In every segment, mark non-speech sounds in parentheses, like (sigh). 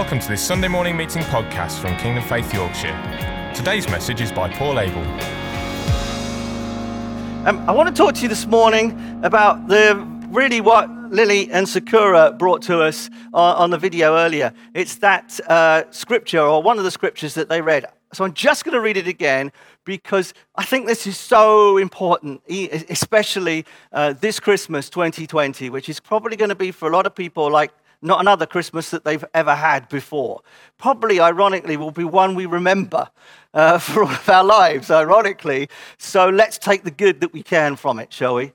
Welcome to this Sunday morning meeting podcast from Kingdom Faith Yorkshire. Today's message is by Paul Abel. Um, I want to talk to you this morning about the really what Lily and Sakura brought to us on, on the video earlier. It's that uh, scripture or one of the scriptures that they read. So I'm just going to read it again because I think this is so important, especially uh, this Christmas 2020, which is probably going to be for a lot of people like not another Christmas that they've ever had before. Probably, ironically, will be one we remember uh, (laughs) for all of our lives, ironically. So let's take the good that we can from it, shall we?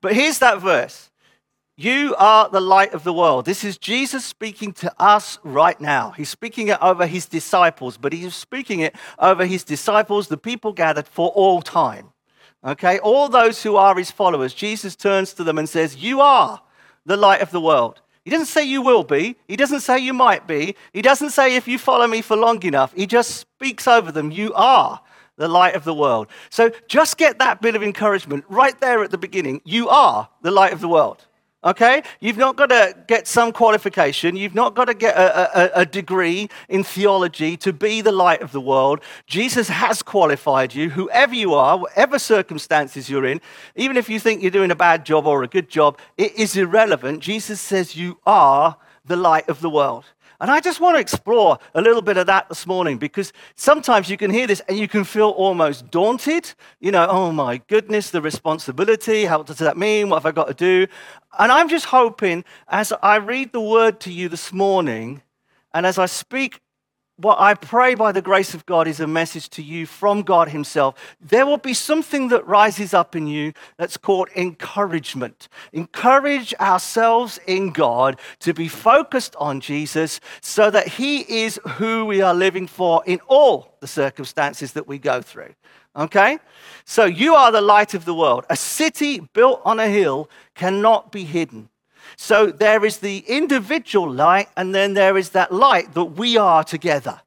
But here's that verse You are the light of the world. This is Jesus speaking to us right now. He's speaking it over his disciples, but he's speaking it over his disciples, the people gathered for all time. Okay, all those who are his followers, Jesus turns to them and says, You are the light of the world. He doesn't say you will be. He doesn't say you might be. He doesn't say if you follow me for long enough. He just speaks over them. You are the light of the world. So just get that bit of encouragement right there at the beginning. You are the light of the world. Okay? You've not got to get some qualification. You've not got to get a, a, a, degree in theology to be the light of the world. Jesus has qualified you, whoever you are, whatever circumstances you're in, even if you think you're doing a bad job or a good job, it is irrelevant. Jesus says you are the light of the world. And I just want to explore a little bit of that this morning because sometimes you can hear this and you can feel almost daunted. You know, oh my goodness, the responsibility. How does that mean? What have I got to do? And I'm just hoping as I read the word to you this morning and as I speak what I pray by the grace of God is a message to you from God Himself. There will be something that rises up in you that's called encouragement. Encourage ourselves in God to be focused on Jesus so that He is who we are living for in all the circumstances that we go through. Okay? So you are the light of the world. A city built on a hill cannot be hidden. So there is the individual light, and then there is that light that we are together.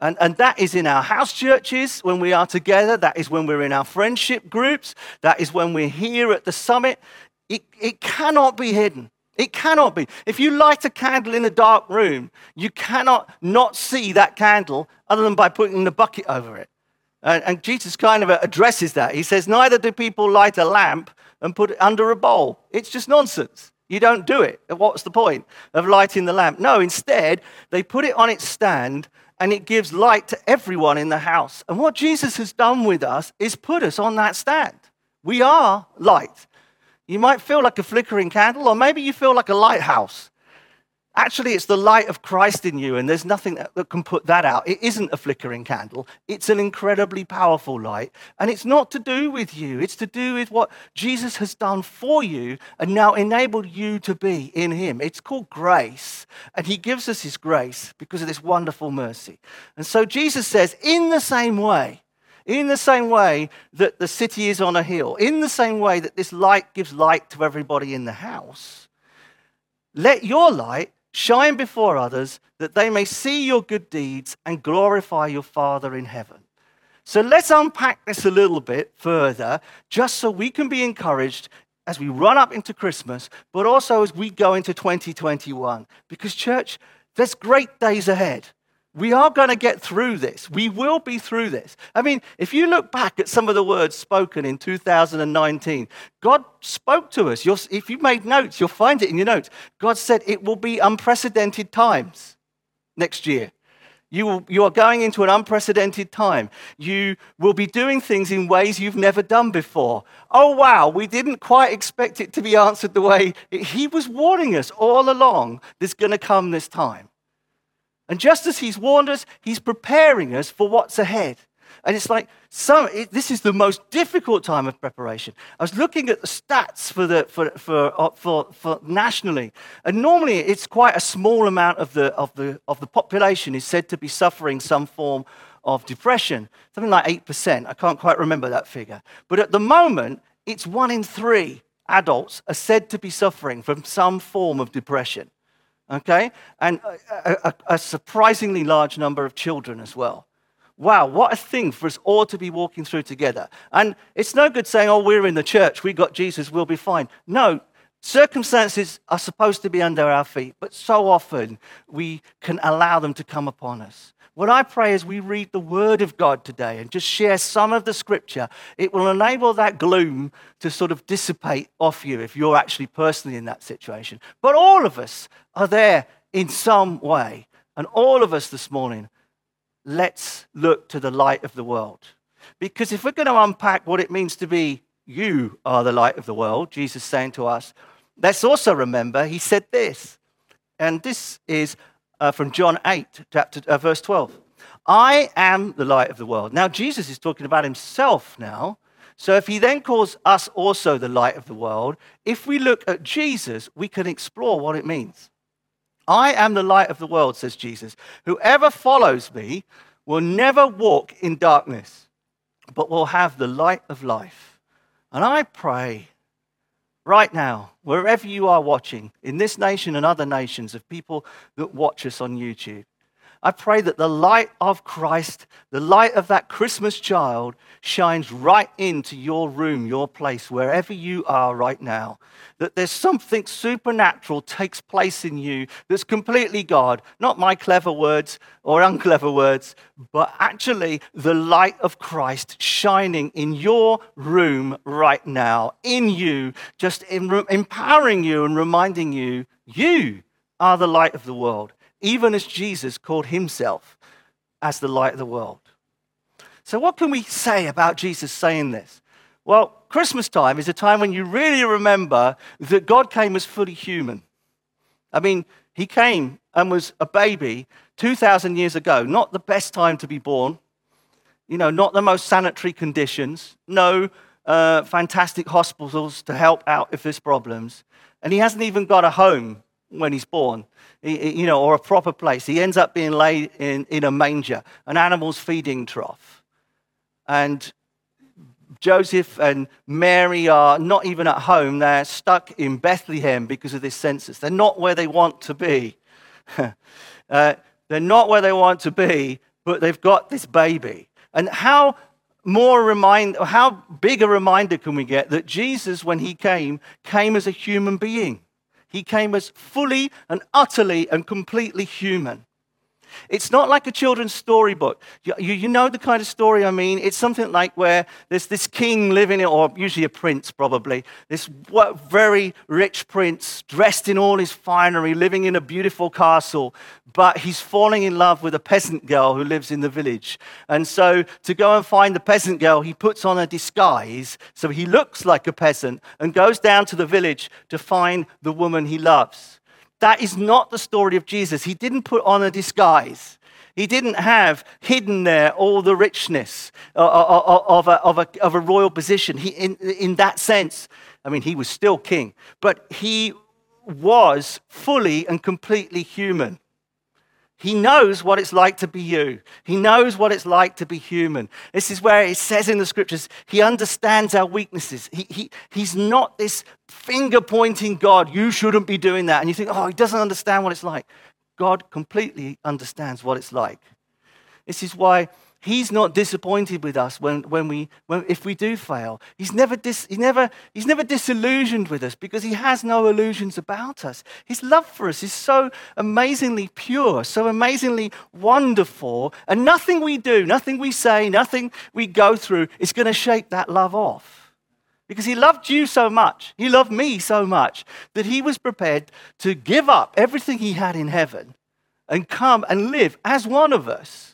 And, and that is in our house churches when we are together. That is when we're in our friendship groups. That is when we're here at the summit. It, it cannot be hidden. It cannot be. If you light a candle in a dark room, you cannot not see that candle other than by putting the bucket over it. And, and Jesus kind of addresses that. He says, Neither do people light a lamp and put it under a bowl. It's just nonsense. You don't do it. What's the point of lighting the lamp? No, instead, they put it on its stand and it gives light to everyone in the house. And what Jesus has done with us is put us on that stand. We are light. You might feel like a flickering candle, or maybe you feel like a lighthouse. Actually, it's the light of Christ in you, and there's nothing that, that, can put that out. It isn't a flickering candle, it's an incredibly powerful light. And it's not to do with you, it's to do with what Jesus has done for you and now enabled you to be in Him. It's called grace, and He gives us His grace because of this wonderful mercy. And so Jesus says, in the same way, in the same way that the city is on a hill, in the same way that this light gives light to everybody in the house, let your light Shine before others that they may see your good deeds and glorify your Father in heaven. So let's unpack this a little bit further, just so we can be encouraged as we run up into Christmas, but also as we go into 2021. Because, church, there's great days ahead. We are going to get through this. We will be through this. I mean, if you look back at some of the words spoken in 2019, God spoke to us. You'll, if you made notes, you'll find it in your notes. God said it will be unprecedented times next year. You, will, you are going into an unprecedented time. You will be doing things in ways you've never done before. Oh, wow, we didn't quite expect it to be answered the way He was warning us all along. There's going to come this time. And just as he's warned us, he's preparing us for what's ahead. And it's like, it, this is the most difficult time of preparation. I was looking at the stats for, the, for, for, uh, for, for nationally, and normally it's quite a small amount of the, of, the, of the population is said to be suffering some form of depression, something like 8%. I can't quite remember that figure. But at the moment, it's one in three adults are said to be suffering from some form of depression okay? And a, a, a, surprisingly large number of children as well. Wow, what a thing for us all to be walking through together. And it's no good saying, oh, we're in the church, we got Jesus, we'll be fine. No, Circumstances are supposed to be under our feet, but so often we can allow them to come upon us. What I pray is we read the Word of God today and just share some of the Scripture, it will enable that gloom to sort of dissipate off you if you're actually personally in that situation. But all of us are there in some way. And all of us this morning, let's look to the light of the world. Because if we're going to unpack what it means to be you are the light of the world, Jesus saying to us, Let's also remember he said this, and this is uh, from John 8, chapter, uh, verse 12. I am the light of the world. Now, Jesus is talking about himself now. So, if he then calls us also the light of the world, if we look at Jesus, we can explore what it means. I am the light of the world, says Jesus. Whoever follows me will never walk in darkness, but will have the light of life. And I pray right now, wherever you are watching, in this nation and other nations of people that watch us on YouTube, I pray that the light of Christ, the light of that Christmas child, shines right into your room, your place, wherever you are right now. That there's something supernatural takes place in you that's completely God, not my clever words or unclever words, but actually the light of Christ shining in your room right now, in you, just empowering you and reminding you, you are the light of the world even as Jesus called himself as the light of the world. So, what can we say about Jesus saying this? Well, Christmas time is a time when you really remember that God came as fully human. I mean, he came and was a baby 2,000 years ago, not the best time to be born, you know, not the most sanitary conditions, no uh, fantastic hospitals to help out if there's problems. And he hasn't even got a home when he's born, you know, or a proper place. He ends up being laid in, in a manger, an animal's feeding trough. And Joseph and Mary are not even at home. They're stuck in Bethlehem because of this census. They're not where they want to be. (laughs) uh, they're not where they want to be, but they've got this baby. And how more remind, how big a reminder can we get that Jesus, when he came, came as a human being? He came as fully and utterly and completely human. It's not like a children's storybook. You, you, know the kind of story I mean. It's something like where there's this king living, in, or usually a prince probably, this very rich prince dressed in all his finery, living in a beautiful castle, but he's falling in love with a peasant girl who lives in the village. And so to go and find the peasant girl, he puts on a disguise so he looks like a peasant and goes down to the village to find the woman he loves. That is not the story of Jesus. He didn't put on a disguise. He didn't have hidden there all the richness uh, uh, uh, of a, of a, of a royal position. He, in, in that sense, I mean, he was still king, but he was fully and completely human. He knows what it's like to be you. He knows what it's like to be human. This is where it says in the scriptures, He understands our weaknesses. He, he, he's not this finger pointing God, you shouldn't be doing that. And you think, oh, He doesn't understand what it's like. God completely understands what it's like. This is why He's not disappointed with us when, when we, when, if we do fail. He's never, dis, he never, he's never disillusioned with us because he has no illusions about us. His love for us is so amazingly pure, so amazingly wonderful, and nothing we do, nothing we say, nothing we go through is going to shake that love off. Because he loved you so much, he loved me so much, that he was prepared to give up everything he had in heaven and come and live as one of us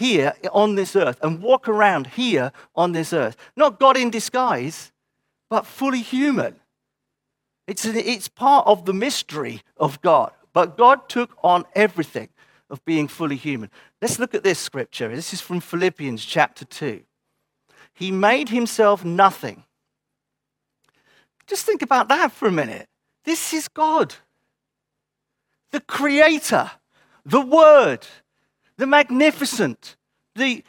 here on this earth and walk around here on this earth. Not God in disguise, but fully human. It's, it's part of the mystery of God. But God took on everything of being fully human. Let's look at this scripture. This is from Philippians chapter 2. He made himself nothing. Just think about that for a minute. This is God, the creator, the word the magnificent, the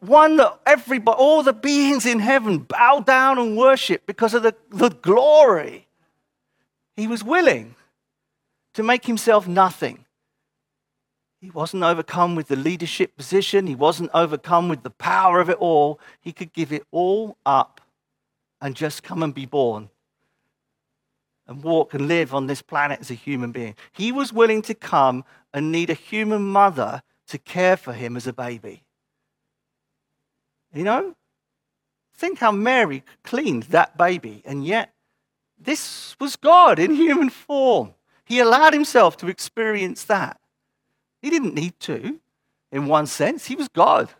one that everybody, all the beings in heaven bow down and worship because of the, the glory. He was willing to make himself nothing. He wasn't overcome with the leadership position, he wasn't overcome with the power of it all. He could give it all up and just come and be born and walk and live on this planet as a human being. He was willing to come and need a human mother to care for him as a baby. You know? Think how Mary cleaned that baby, and yet this was God in human form. He allowed himself to experience that. He didn't need to, in one sense. He was God.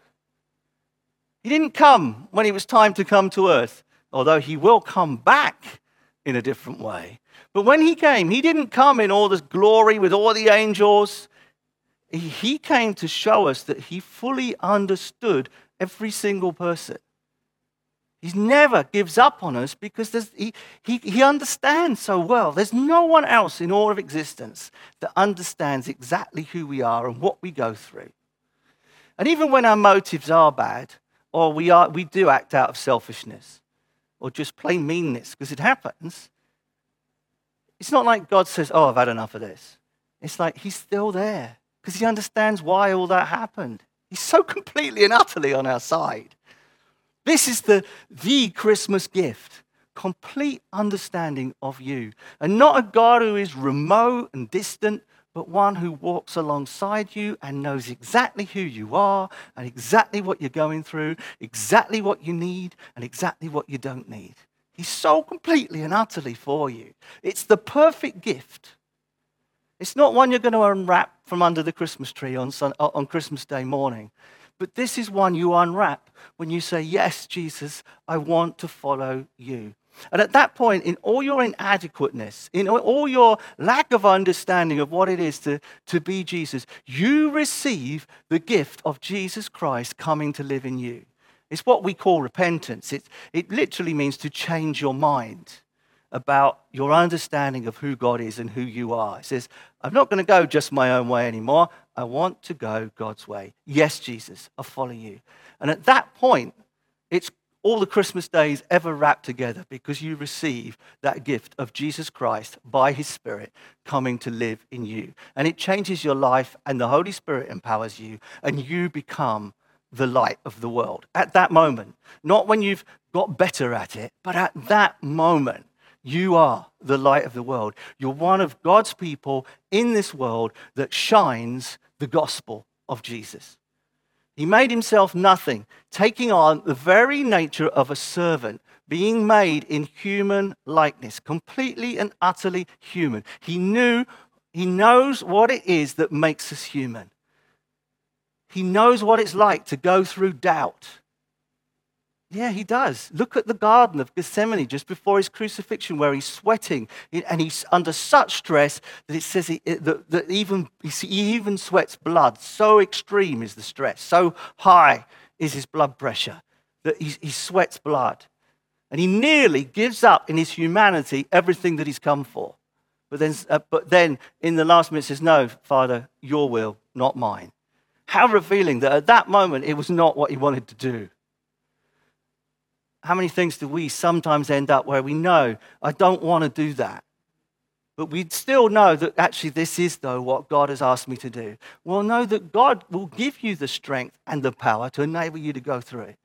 He didn't come when it was time to come to earth, although he will come back in a different way. But when he came, he didn't come in all this glory with all the angels. He came to show us that he fully understood every single person. He never gives up on us because he, he, he understands so well. There's no one else in all of existence that understands exactly who we are and what we go through. And even when our motives are bad, or we, are, we do act out of selfishness, or just plain meanness, because it happens, it's not like God says, Oh, I've had enough of this. It's like He's still there because He understands why all that happened. He's so completely and utterly on our side. This is the, the Christmas gift complete understanding of you. And not a God who is remote and distant, but one who walks alongside you and knows exactly who you are and exactly what you're going through, exactly what you need, and exactly what you don't need. He's so completely and utterly for you. It's the perfect gift. It's not one you're going to unwrap from under the Christmas tree on, uh, on Christmas Day morning. But this is one you unwrap when you say, Yes, Jesus, I want to follow you. And at that point, in all your inadequateness, in all your lack of understanding of what it is to, to be Jesus, you receive the gift of Jesus Christ coming to live in you. It's what we call repentance. It, it literally means to change your mind about your understanding of who God is and who you are. It says, I'm not going to go just my own way anymore. I want to go God's way. Yes, Jesus, I follow you. And at that point, it's all the Christmas days ever wrapped together because you receive that gift of Jesus Christ by his Spirit coming to live in you. And it changes your life, and the Holy Spirit empowers you, and you become the light of the world at that moment. Not when you've got better at it, but at that moment. You are the light of the world. You're one of God's people in this world that shines the gospel of Jesus. He made himself nothing, taking on the very nature of a servant, being made in human likeness, completely and utterly human. He knew, he knows what it is that makes us human. He knows what it's like to go through doubt yeah, he does. Look at the Garden of Gethsemane just before his crucifixion, where he's sweating and he's under such stress that it says he, that, that even, he even sweats blood. So extreme is the stress, so high is his blood pressure that he, he sweats blood. And he nearly gives up in his humanity everything that he's come for. But then, uh, but then in the last minute says, No, Father, your will, not mine. How revealing that at that moment it was not what he wanted to do how many things do we sometimes end up where we know, I don't want to do that? But we still know that actually this is, though, what God has asked me to do. Well, know that God will give you the strength and the power to enable you to go through it.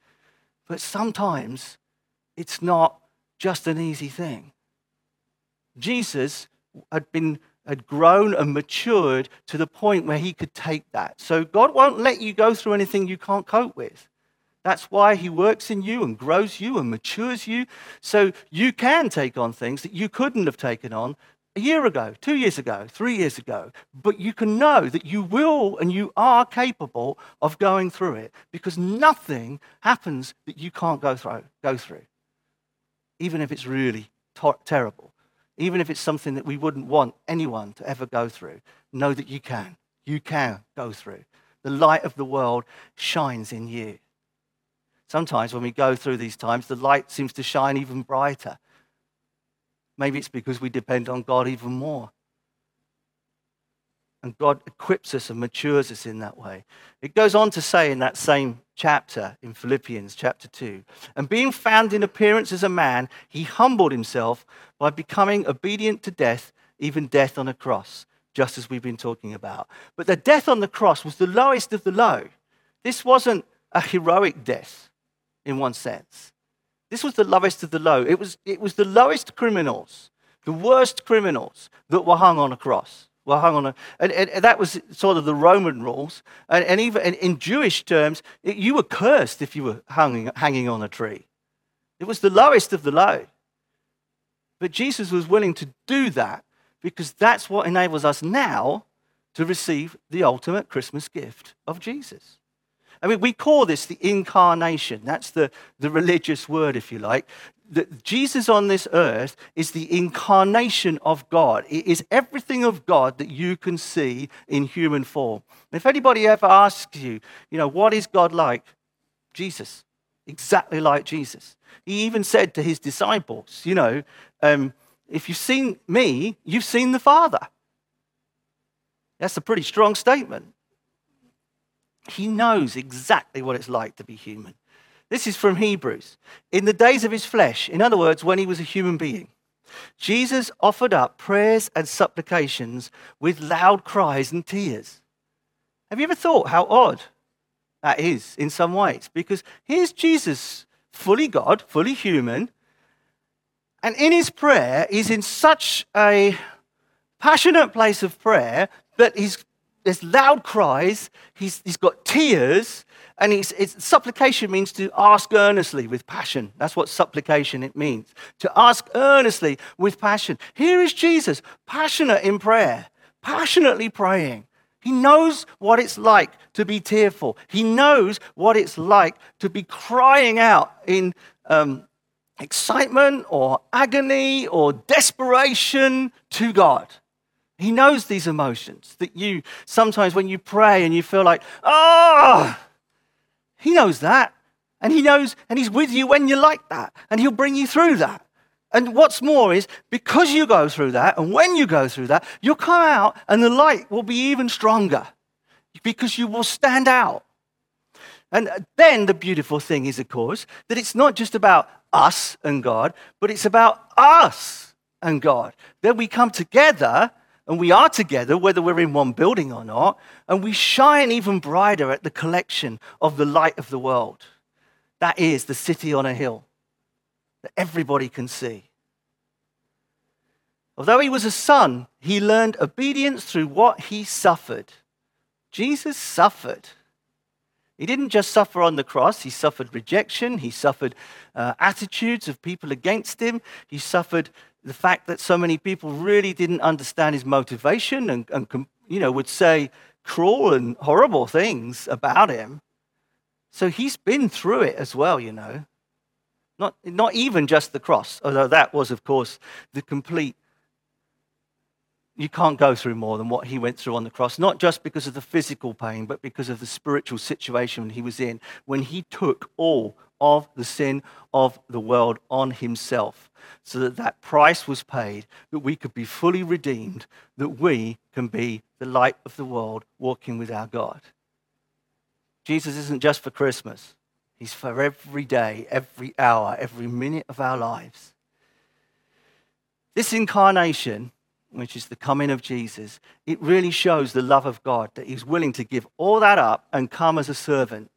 But sometimes it's not just an easy thing. Jesus had been had grown and matured to the point where he could take that. So God won't let you go through anything you can't cope with. That's why he works in you and grows you and matures you so you can take on things that you couldn't have taken on a year ago, two years ago, three years ago. But you can know that you will and you are capable of going through it because nothing happens that you can't go through, go through even if it's really to- terrible, even if it's something that we wouldn't want anyone to ever go through. Know that you can. You can go through. The light of the world shines in you. Sometimes when we go through these times, the light seems to shine even brighter. Maybe it's because we depend on God even more. And God equips us and matures us in that way. It goes on to say in that same chapter in Philippians chapter 2 and being found in appearance as a man, he humbled himself by becoming obedient to death, even death on a cross, just as we've been talking about. But the death on the cross was the lowest of the low. This wasn't a heroic death in one sense. This was the lowest of the low. It was, it was the lowest criminals, the worst criminals that were hung on a cross. Were hung on a, and, and that was sort of the Roman rules. And, and even in, in Jewish terms, it, you were cursed if you were hanging, hanging on a tree. It was the lowest of the low. But Jesus was willing to do that because that's what enables us now to receive the ultimate Christmas gift of Jesus. I mean, we call this the incarnation. That's the, the religious word, if you like. That Jesus on this earth is the incarnation of God. It is everything of God that you can see in human form. If anybody ever asks you, you know, what is God like? Jesus, exactly like Jesus. He even said to his disciples, you know, um, if you've seen me, you've seen the Father. That's a pretty strong statement. He knows exactly what it's like to be human. This is from Hebrews. In the days of his flesh, in other words, when he was a human being, Jesus offered up prayers and supplications with loud cries and tears. Have you ever thought how odd that is in some ways? Because here's Jesus, fully God, fully human, and in his prayer, he's in such a passionate place of prayer that he's, there's loud cries, he's, he's got tears, and he's, supplication means to ask earnestly with passion. That's what supplication it means. To ask earnestly with passion. Here is Jesus, passionate in prayer, passionately praying. He knows what it's like to be tearful. He knows what it's like to be crying out in um, excitement or agony or desperation to God. He knows these emotions that you sometimes when you pray and you feel like, ah, oh! he knows that. And he knows, and he's with you when you're like that. And he'll bring you through that. And what's more is because you go through that, and when you go through that, you'll come out and the light will be even stronger because you will stand out. And then the beautiful thing is, of course, that it's not just about us and God, but it's about us and God. Then we come together and we are together, whether we're in one building or not, and we shine even brighter at the collection of the light of the world. That is the city on a hill that everybody can see. Although he was a son, he learned obedience through what he suffered. Jesus suffered. He didn't just suffer on the cross, he suffered rejection, he suffered uh, attitudes of people against him, he suffered the fact that so many people really didn't understand his motivation and, and you know, would say cruel and horrible things about him. So he's been through it as well, you know. Not, not even just the cross, although that was, of course, the complete you can't go through more than what he went through on the cross, not just because of the physical pain, but because of the spiritual situation he was in when he took all of the sin of the world on himself so that that price was paid that we could be fully redeemed that we can be the light of the world walking with our god jesus isn't just for christmas he's for every day every hour every minute of our lives this incarnation which is the coming of Jesus, it really shows the love of God that he's willing to give all that up and come as a servant.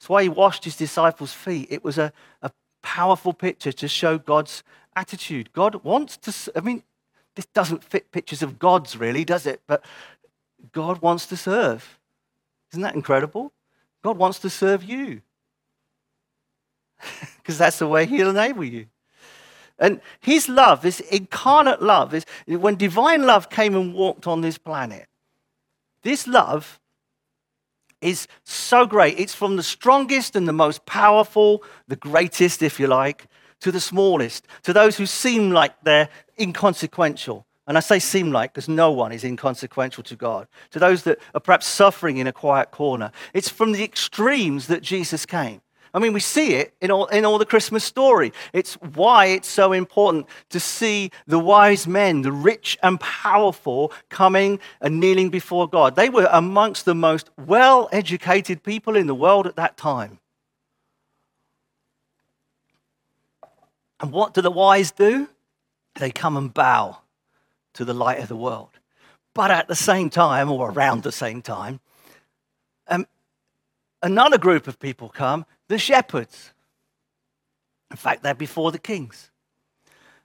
That's why he washed his disciples' feet. It was a, a powerful picture to show God's attitude. God wants to, I mean, this doesn't fit pictures of gods really, does it? But God wants to serve. Isn't that incredible? God wants to serve you. (laughs) Because that's the way he'll enable you. And his love, this incarnate love, is when divine love came and walked on this planet. This love is so great. It's from the strongest and the most powerful, the greatest, if you like, to the smallest, to those who seem like they're inconsequential. And I say seem like because no one is inconsequential to God. To those that are perhaps suffering in a quiet corner. It's from the extremes that Jesus came. I mean, we see it in all, in all the Christmas story. It's why it's so important to see the wise men, the rich and powerful, coming and kneeling before God. They were amongst the most well educated people in the world at that time. And what do the wise do? They come and bow to the light of the world. But at the same time, or around the same time, another group of people come the shepherds. In fact, they're before the kings.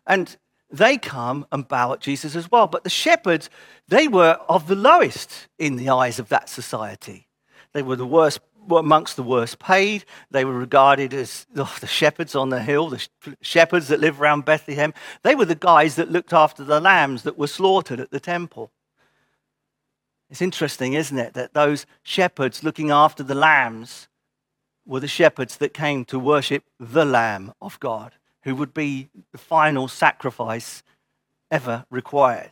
And they come and bow at Jesus as well. But the shepherds, they were of the lowest in the eyes of that society. They were the worst, were amongst the worst paid. They were regarded as oh, (laughs) the shepherds on the hill, the shepherds that live around Bethlehem. They were the guys that looked after the lambs that were slaughtered at the temple. It's interesting, isn't it, that those shepherds looking after the lambs were the shepherds that came to worship the Lamb of God, who would be the final sacrifice ever required.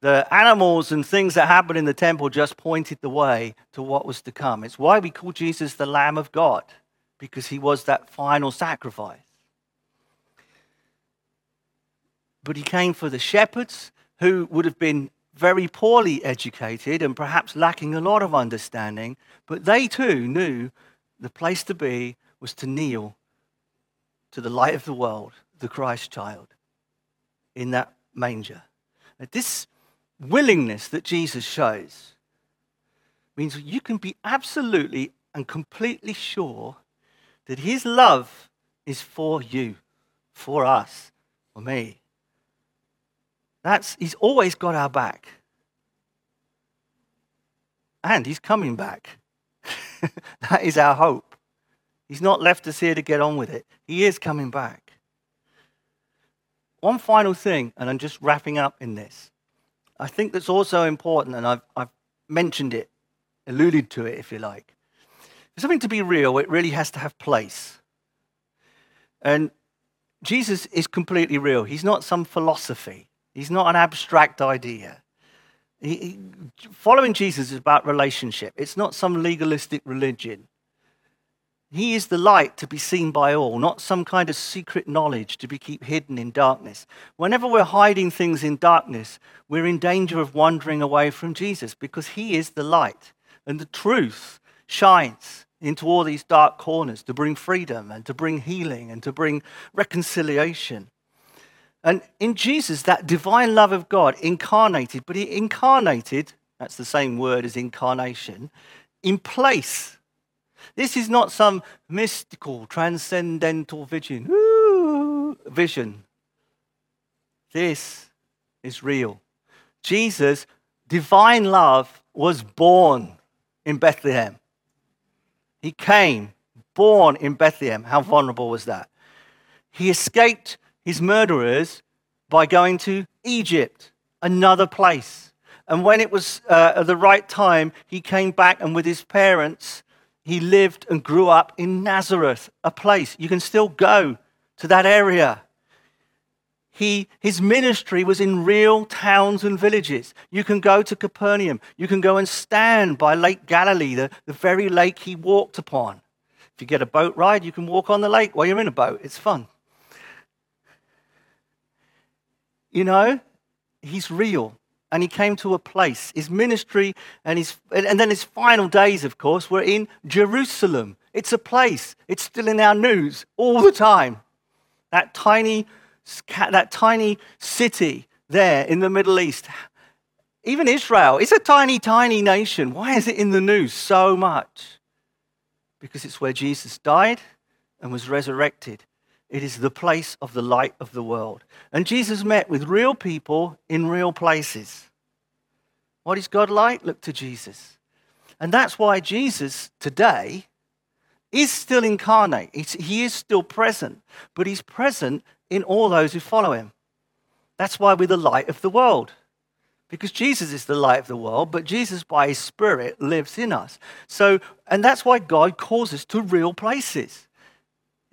The animals and things that happened in the temple just pointed the way to what was to come. It's why we call Jesus the Lamb of God, because he was that final sacrifice. But he came for the shepherds who would have been very poorly educated and perhaps lacking a lot of understanding, but they too knew the place to be was to kneel to the light of the world, the Christ child, in that manger. Now, this willingness that Jesus shows means you can be absolutely and completely sure that his love is for you, for us, for me. That's, he's always got our back. And he's coming back. (laughs) that is our hope. He's not left us here to get on with it. He is coming back. One final thing, and I'm just wrapping up in this. I think that's also important, and I've, I've mentioned it, alluded to it, if you like. For something to be real, it really has to have place. And Jesus is completely real. He's not some philosophy, he's not an abstract idea. He, he, following Jesus is about relationship, it's not some legalistic religion. He is the light to be seen by all, not some kind of secret knowledge to be kept hidden in darkness. Whenever we're hiding things in darkness, we're in danger of wandering away from Jesus because he is the light. And the truth shines into all these dark corners to bring freedom and to bring healing and to bring reconciliation. And in Jesus, that divine love of God incarnated, but he incarnated, that's the same word as incarnation, in place this is not some mystical, transcendental vision. Vision. This is real. Jesus, divine love, was born in Bethlehem. He came, born in Bethlehem. How vulnerable was that? He escaped his murderers by going to Egypt, another place. And when it was uh, at the right time, he came back and with his parents, he lived and grew up in Nazareth, a place you can still go to that area. He, his ministry was in real towns and villages. You can go to Capernaum. You can go and stand by Lake Galilee, the, the very lake he walked upon. If you get a boat ride, you can walk on the lake while you're in a boat. It's fun. You know, he's real and he came to a place. His ministry and, his, and then his final days, of course, were in Jerusalem. It's a place. It's still in our news all the time. That tiny, that tiny city there in the Middle East. Even Israel is a tiny, tiny nation. Why is it in the news so much? Because it's where Jesus died and was resurrected. It is the place of the light of the world. And Jesus met with real people in real places. What is God like? Look to Jesus. And that's why Jesus today is still incarnate. he is still present, but he's present in all those who follow him. That's why we're the light of the world. Because Jesus is the light of the world, but Jesus, by his Spirit, lives in us. So, and that's why God calls us to real places.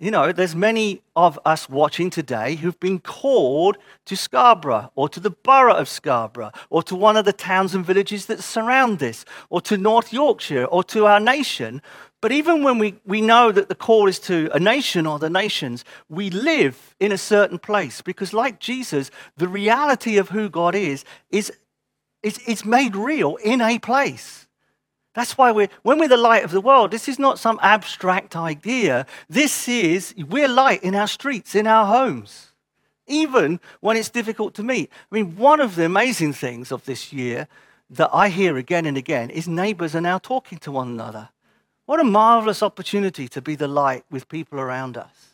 You know, there's many of us watching today who've been called to Scarborough or to the borough of Scarborough or to one of the towns and villages that surround this or to North Yorkshire or to our nation. But even when we, we know that the call is to a nation or the nations, we live in a certain place because, like Jesus, the reality of who God is is, is, is made real in a place. That's why we're, when we're the light of the world, this is not some abstract idea. This is, we're light in our streets, in our homes, even when it's difficult to meet. I mean, one of the amazing things of this year that I hear again and again is neighbors are now talking to one another. What a marvelous opportunity to be the light with people around us.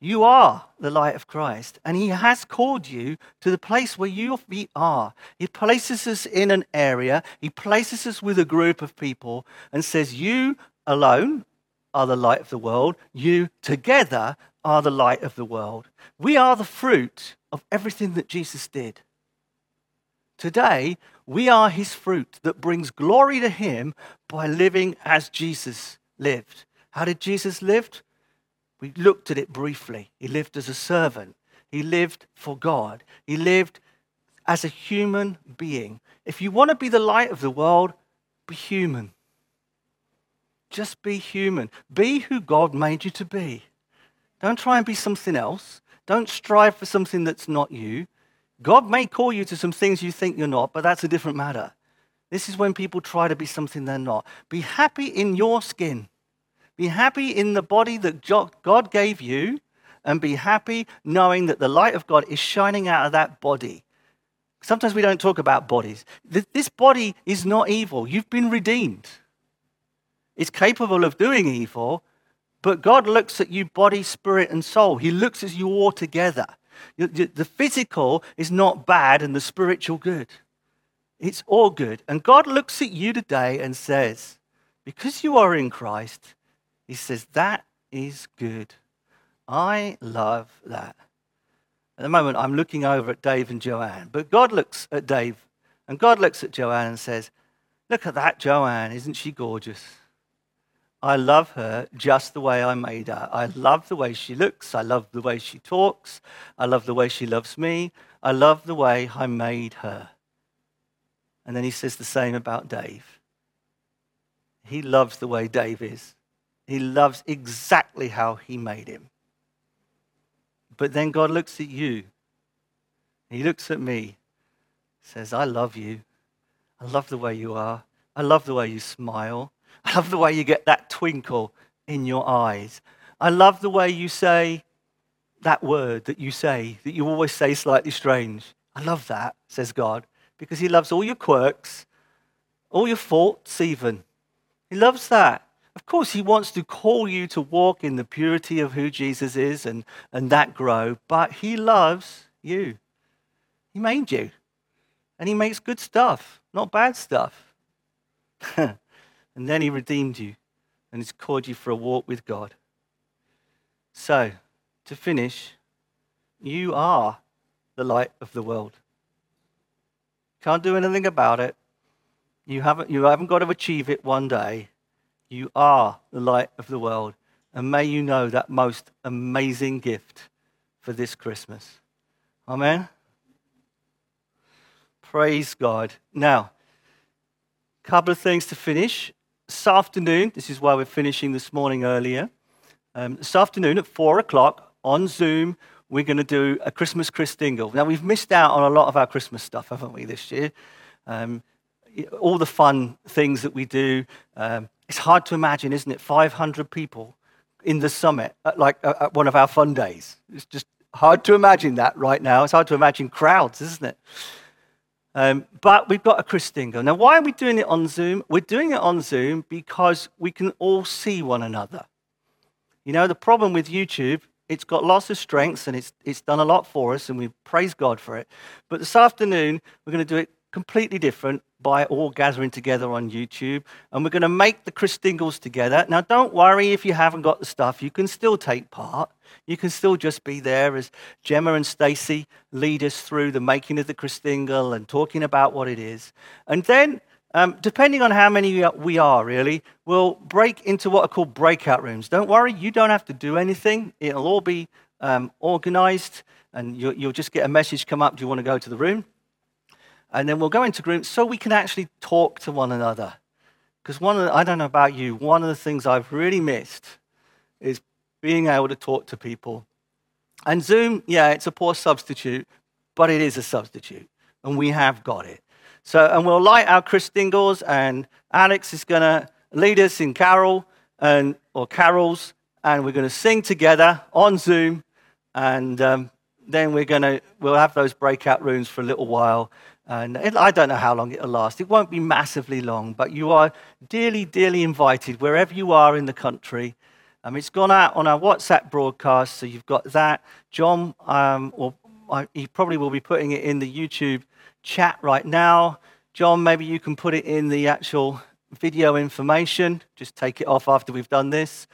You are the light of Christ, and He has called you to the place where you are. He places us in an area, He places us with a group of people, and says, You alone are the light of the world. You together are the light of the world. We are the fruit of everything that Jesus did. Today, we are His fruit that brings glory to Him by living as Jesus lived. How did Jesus live? We looked at it briefly. He lived as a servant, he lived for God, he lived as a human being. If you want to be the light of the world, be human. Just be human. Be who God made you to be. Don't try and be something else. Don't strive for something that's not you. God may call you to some things you think you're not, but that's a different matter. This is when people try to be something they're not. Be happy in your skin. Be happy in the body that God gave you, and be happy knowing that the light of God is shining out of that body. Sometimes we don't talk about bodies. This body is not evil. You've been redeemed. It's capable of doing evil, but God looks at you body, spirit, and soul. He looks at you all together. The physical is not bad and the spiritual good. It's all good. And God looks at you today and says, because you are in Christ, he says, That is good. I love that. At the moment, I'm looking over at Dave and Joanne, but God looks at Dave and God looks at Joanne and says, Look at that Joanne. Isn't she gorgeous? I love her just the way I made her. I love the way she looks. I love the way she talks. I love the way she loves me. I love the way I made her. And then he says the same about Dave. He loves the way Dave is. He loves exactly how he made him. But then God looks at you. He looks at me, says, I love you. I love the way you are. I love the way you smile. I love the way you get that twinkle in your eyes. I love the way you say that word that you say, that you always say slightly strange. I love that, says God, because He loves all your quirks, all your faults, even. He loves that. Of course, he wants to call you to walk in the purity of who Jesus is and, and that grow, but he loves you. He made you. And he makes good stuff, not bad stuff. (laughs) and then he redeemed you and he's called you for a walk with God. So, to finish, you are the light of the world. Can't do anything about it. You haven't, you haven't got to achieve it one day. You are the light of the world. And may you know that most amazing gift for this Christmas. Amen. Praise God. Now, a couple of things to finish. This afternoon, this is why we're finishing this morning earlier. Um, this afternoon at four o'clock on Zoom, we're going to do a Christmas Christingle. Now, we've missed out on a lot of our Christmas stuff, haven't we, this year? Um, all the fun things that we do. Um, it's hard to imagine, isn't it? 500 people in the summit, at like at one of our fun days. It's just hard to imagine that right now. It's hard to imagine crowds, isn't it? Um, but we've got a Christingle. Now, why are we doing it on Zoom? We're doing it on Zoom because we can all see one another. You know, the problem with YouTube, it's got lots of strengths and it's, it's done a lot for us, and we praise God for it. But this afternoon, we're going to do it completely different by all gathering together on YouTube. And we're going to make the Christingles together. Now, don't worry if you haven't got the stuff. You can still take part. You can still just be there as Gemma and Stacy lead us through the making of the Christingle and talking about what it is. And then, um, depending on how many we are, really, we'll break into what are called breakout rooms. Don't worry, you don't have to do anything. It'll all be um, organized, and you'll, you'll just get a message come up. Do you want to go to the room? And then we'll go into groups so we can actually talk to one another. Because one the, I don't know about you, one of the things I've really missed is being able to talk to people. And Zoom, yeah, it's a poor substitute, but it is a substitute. And we have got it. So, and we'll light our Christingles, and Alex is going to lead us in carol and or carols, and we're going to sing together on Zoom, and um, then we're going to we'll have those breakout rooms for a little while, and I don't know how long it'll last. It won't be massively long, but you are dearly, dearly invited wherever you are in the country. Um, it's gone out on our WhatsApp broadcast, so you've got that. John, um, or he probably will be putting it in the YouTube chat right now. John, maybe you can put it in the actual video information. Just take it off after we've done this.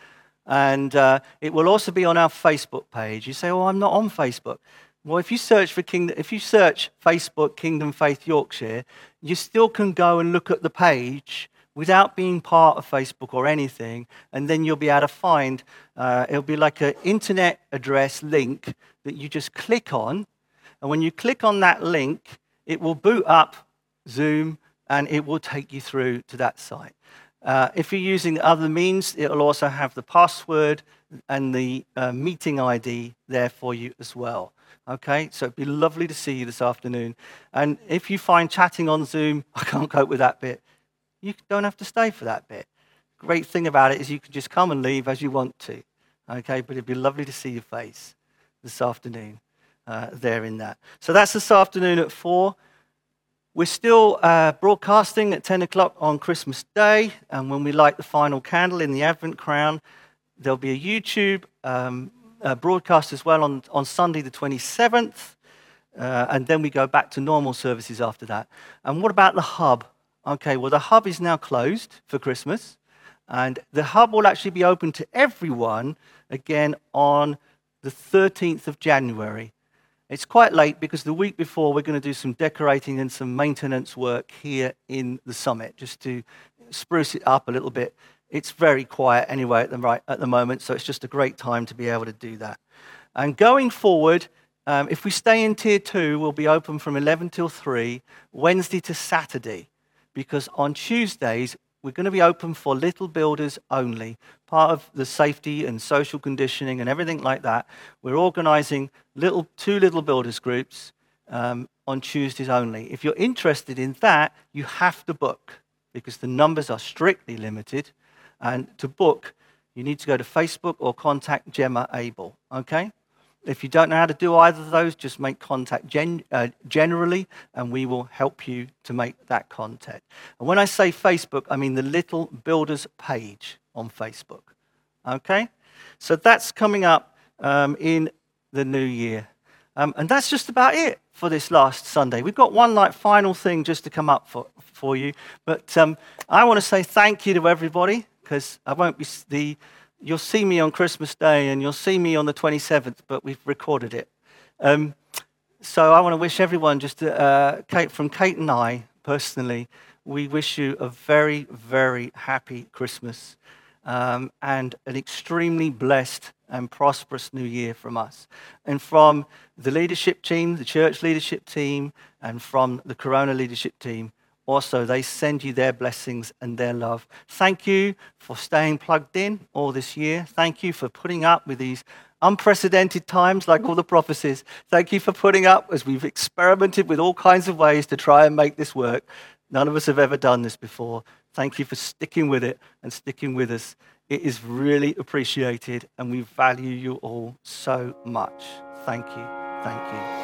And uh, it will also be on our Facebook page. You say, "Oh, I'm not on Facebook." Well, if you search for Kingdom, if you search Facebook Kingdom Faith Yorkshire, you still can go and look at the page without being part of Facebook or anything, and then you'll be able to find. Uh, it'll be like an internet address link that you just click on, and when you click on that link, it will boot up Zoom and it will take you through to that site. Uh, if you're using other means, it'll also have the password and the uh, meeting ID there for you as well. Okay, so it'd be lovely to see you this afternoon. And if you find chatting on Zoom, (laughs) I can't cope with that bit, you don't have to stay for that bit. Great thing about it is you can just come and leave as you want to. Okay, but it'd be lovely to see your face this afternoon uh, there in that. So that's this afternoon at 4. We're still uh, broadcasting at 10 o'clock on Christmas Day, and when we light the final candle in the Advent crown, there'll be a YouTube um, uh, broadcast as well on, on Sunday, the 27th, uh, and then we go back to normal services after that. And what about the hub? Okay, well, the hub is now closed for Christmas, and the hub will actually be open to everyone again on the 13th of January. It's quite late because the week before we're going to do some decorating and some maintenance work here in the summit just to spruce it up a little bit. It's very quiet anyway at the, right, at the moment, so it's just a great time to be able to do that. And going forward, um, if we stay in tier two, we'll be open from 11 till 3, Wednesday to Saturday, because on Tuesdays we're going to be open for little builders only. Part of the safety and social conditioning and everything like that, we're organizing little, two little builders groups um, on Tuesdays only. If you're interested in that, you have to book because the numbers are strictly limited. And to book, you need to go to Facebook or contact Gemma Abel. Okay? If you don't know how to do either of those, just make contact gen- uh, generally, and we will help you to make that contact. And when I say Facebook, I mean the Little Builders page on Facebook. Okay? So that's coming up um, in the new year. Um, and that's just about it for this last Sunday. We've got one like final thing just to come up for, for you. But um, I want to say thank you to everybody because I won't be the you'll see me on Christmas Day and you'll see me on the 27th, but we've recorded it. Um, so I want to wish everyone, just uh, Kate, from Kate and I personally, we wish you a very, very happy Christmas um, and an extremely blessed and prosperous new year from us. And from the leadership team, the church leadership team, and from the Corona leadership team, also they send you their blessings and their love. Thank you for staying plugged in all this year. Thank you for putting up with these unprecedented times like all the prophecies. Thank you for putting up as we've experimented with all kinds of ways to try and make this work. None of us have ever done this before. Thank you for sticking with it and sticking with us. It is really appreciated and we value you all so much. Thank you. Thank you.